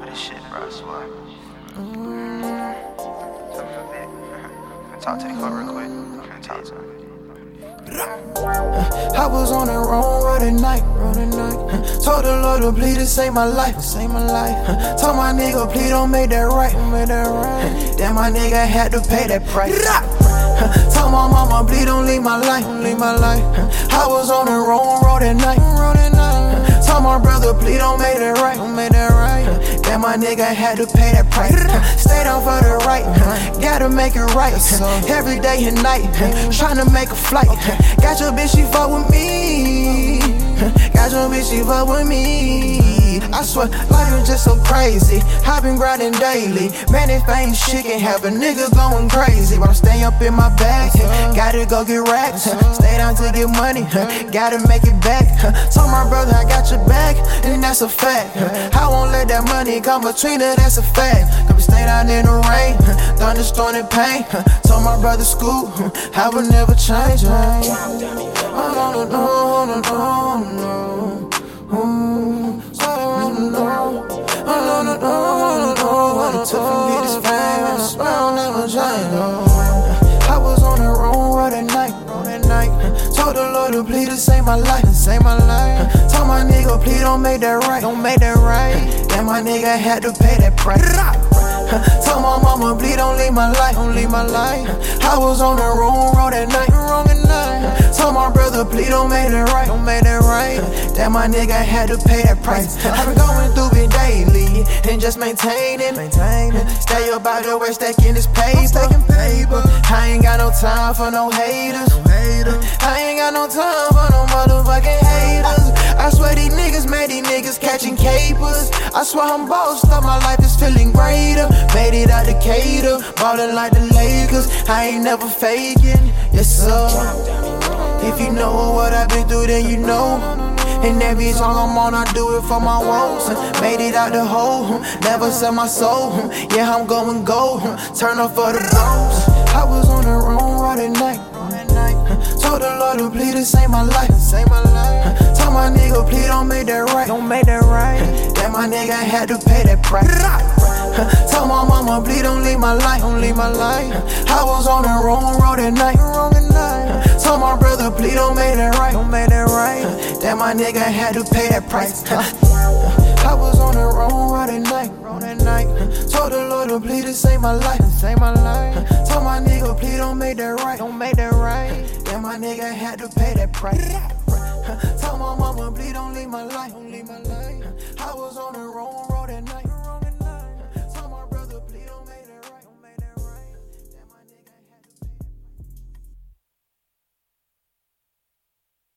of this shit, bro. I swear. Talk to me real quick. I'm talk to him. I was on the wrong road at night. Told the Lord to please to save my life, save my life. Told my nigga, please don't make that right, make that right. Then my nigga had to pay that price. Told my mama, please don't leave my life, leave my life. I was on the wrong road at night. Told my brother, please don't make that right. My nigga had to pay that price. Stay down for the right, gotta make it right. Every day and night, trying to make a flight. Got your bitch, she fuck with me. Got your bitch, she fuck with me. I swear, life is just so crazy. I've been grinding daily. Man, if ain't shit can have a nigga going crazy. But I stay up in my bag. Gotta go get racks. Stay down to get money. Gotta make it back. Told my brother I got your that's a fact. I won't let that money come between us, that's a fact. Cause we stay down in the rain, thunderstorm and pain. Told my brother school, I would never change. Oh, no, no, no, no, no, no. Mm, so I don't know. Oh, no, no, no, no, no. What it took for me this fame, I swear never change. I was on the wrong road at night, road at night. Told the Lord to please to save my life, save my life. My nigga, please don't make that right, don't make that right. Then my nigga had to pay that price. Told my mama, please don't leave my life, don't leave my life. I was on the wrong road at night, wrong at night. Told my brother, please don't make that right, don't make that right. Then my nigga had to pay that price. i been going through it daily and just maintaining, maintaining. Stay up out the way, stacking this paper, stacking paper. I ain't got no time for no haters. I ain't got no time for no motherfucking haters. I swear these niggas made these niggas catching capers. I swear I'm bossed up, my life is feeling greater. Made it out Decatur, ballin' like the Lakers. I ain't never faking, yes sir. If you know what I've been through, then you know. And every song I'm on, I do it for my woes. Made it out the hole, never sell my soul. Yeah, I'm going gold, turn up for the bros. I was on the wrong road at night. Told the Lord to please to save my life, my nigga, please don't make that right, don't make that right. Then my nigga had to pay that price. Told my mama, please don't leave my life, don't leave my life. I was on the wrong road at night, wrong at night. Told my brother, please don't make that right, don't make that right. Then my nigga had to pay that price. I was on the wrong road at night, wrong at night. Told the Lord to please to save my life, save my life. Told my nigga, please don't make that right, don't make that right. Then my nigga had to pay that price. Told my mama, please don't leave my life. I was on the wrong.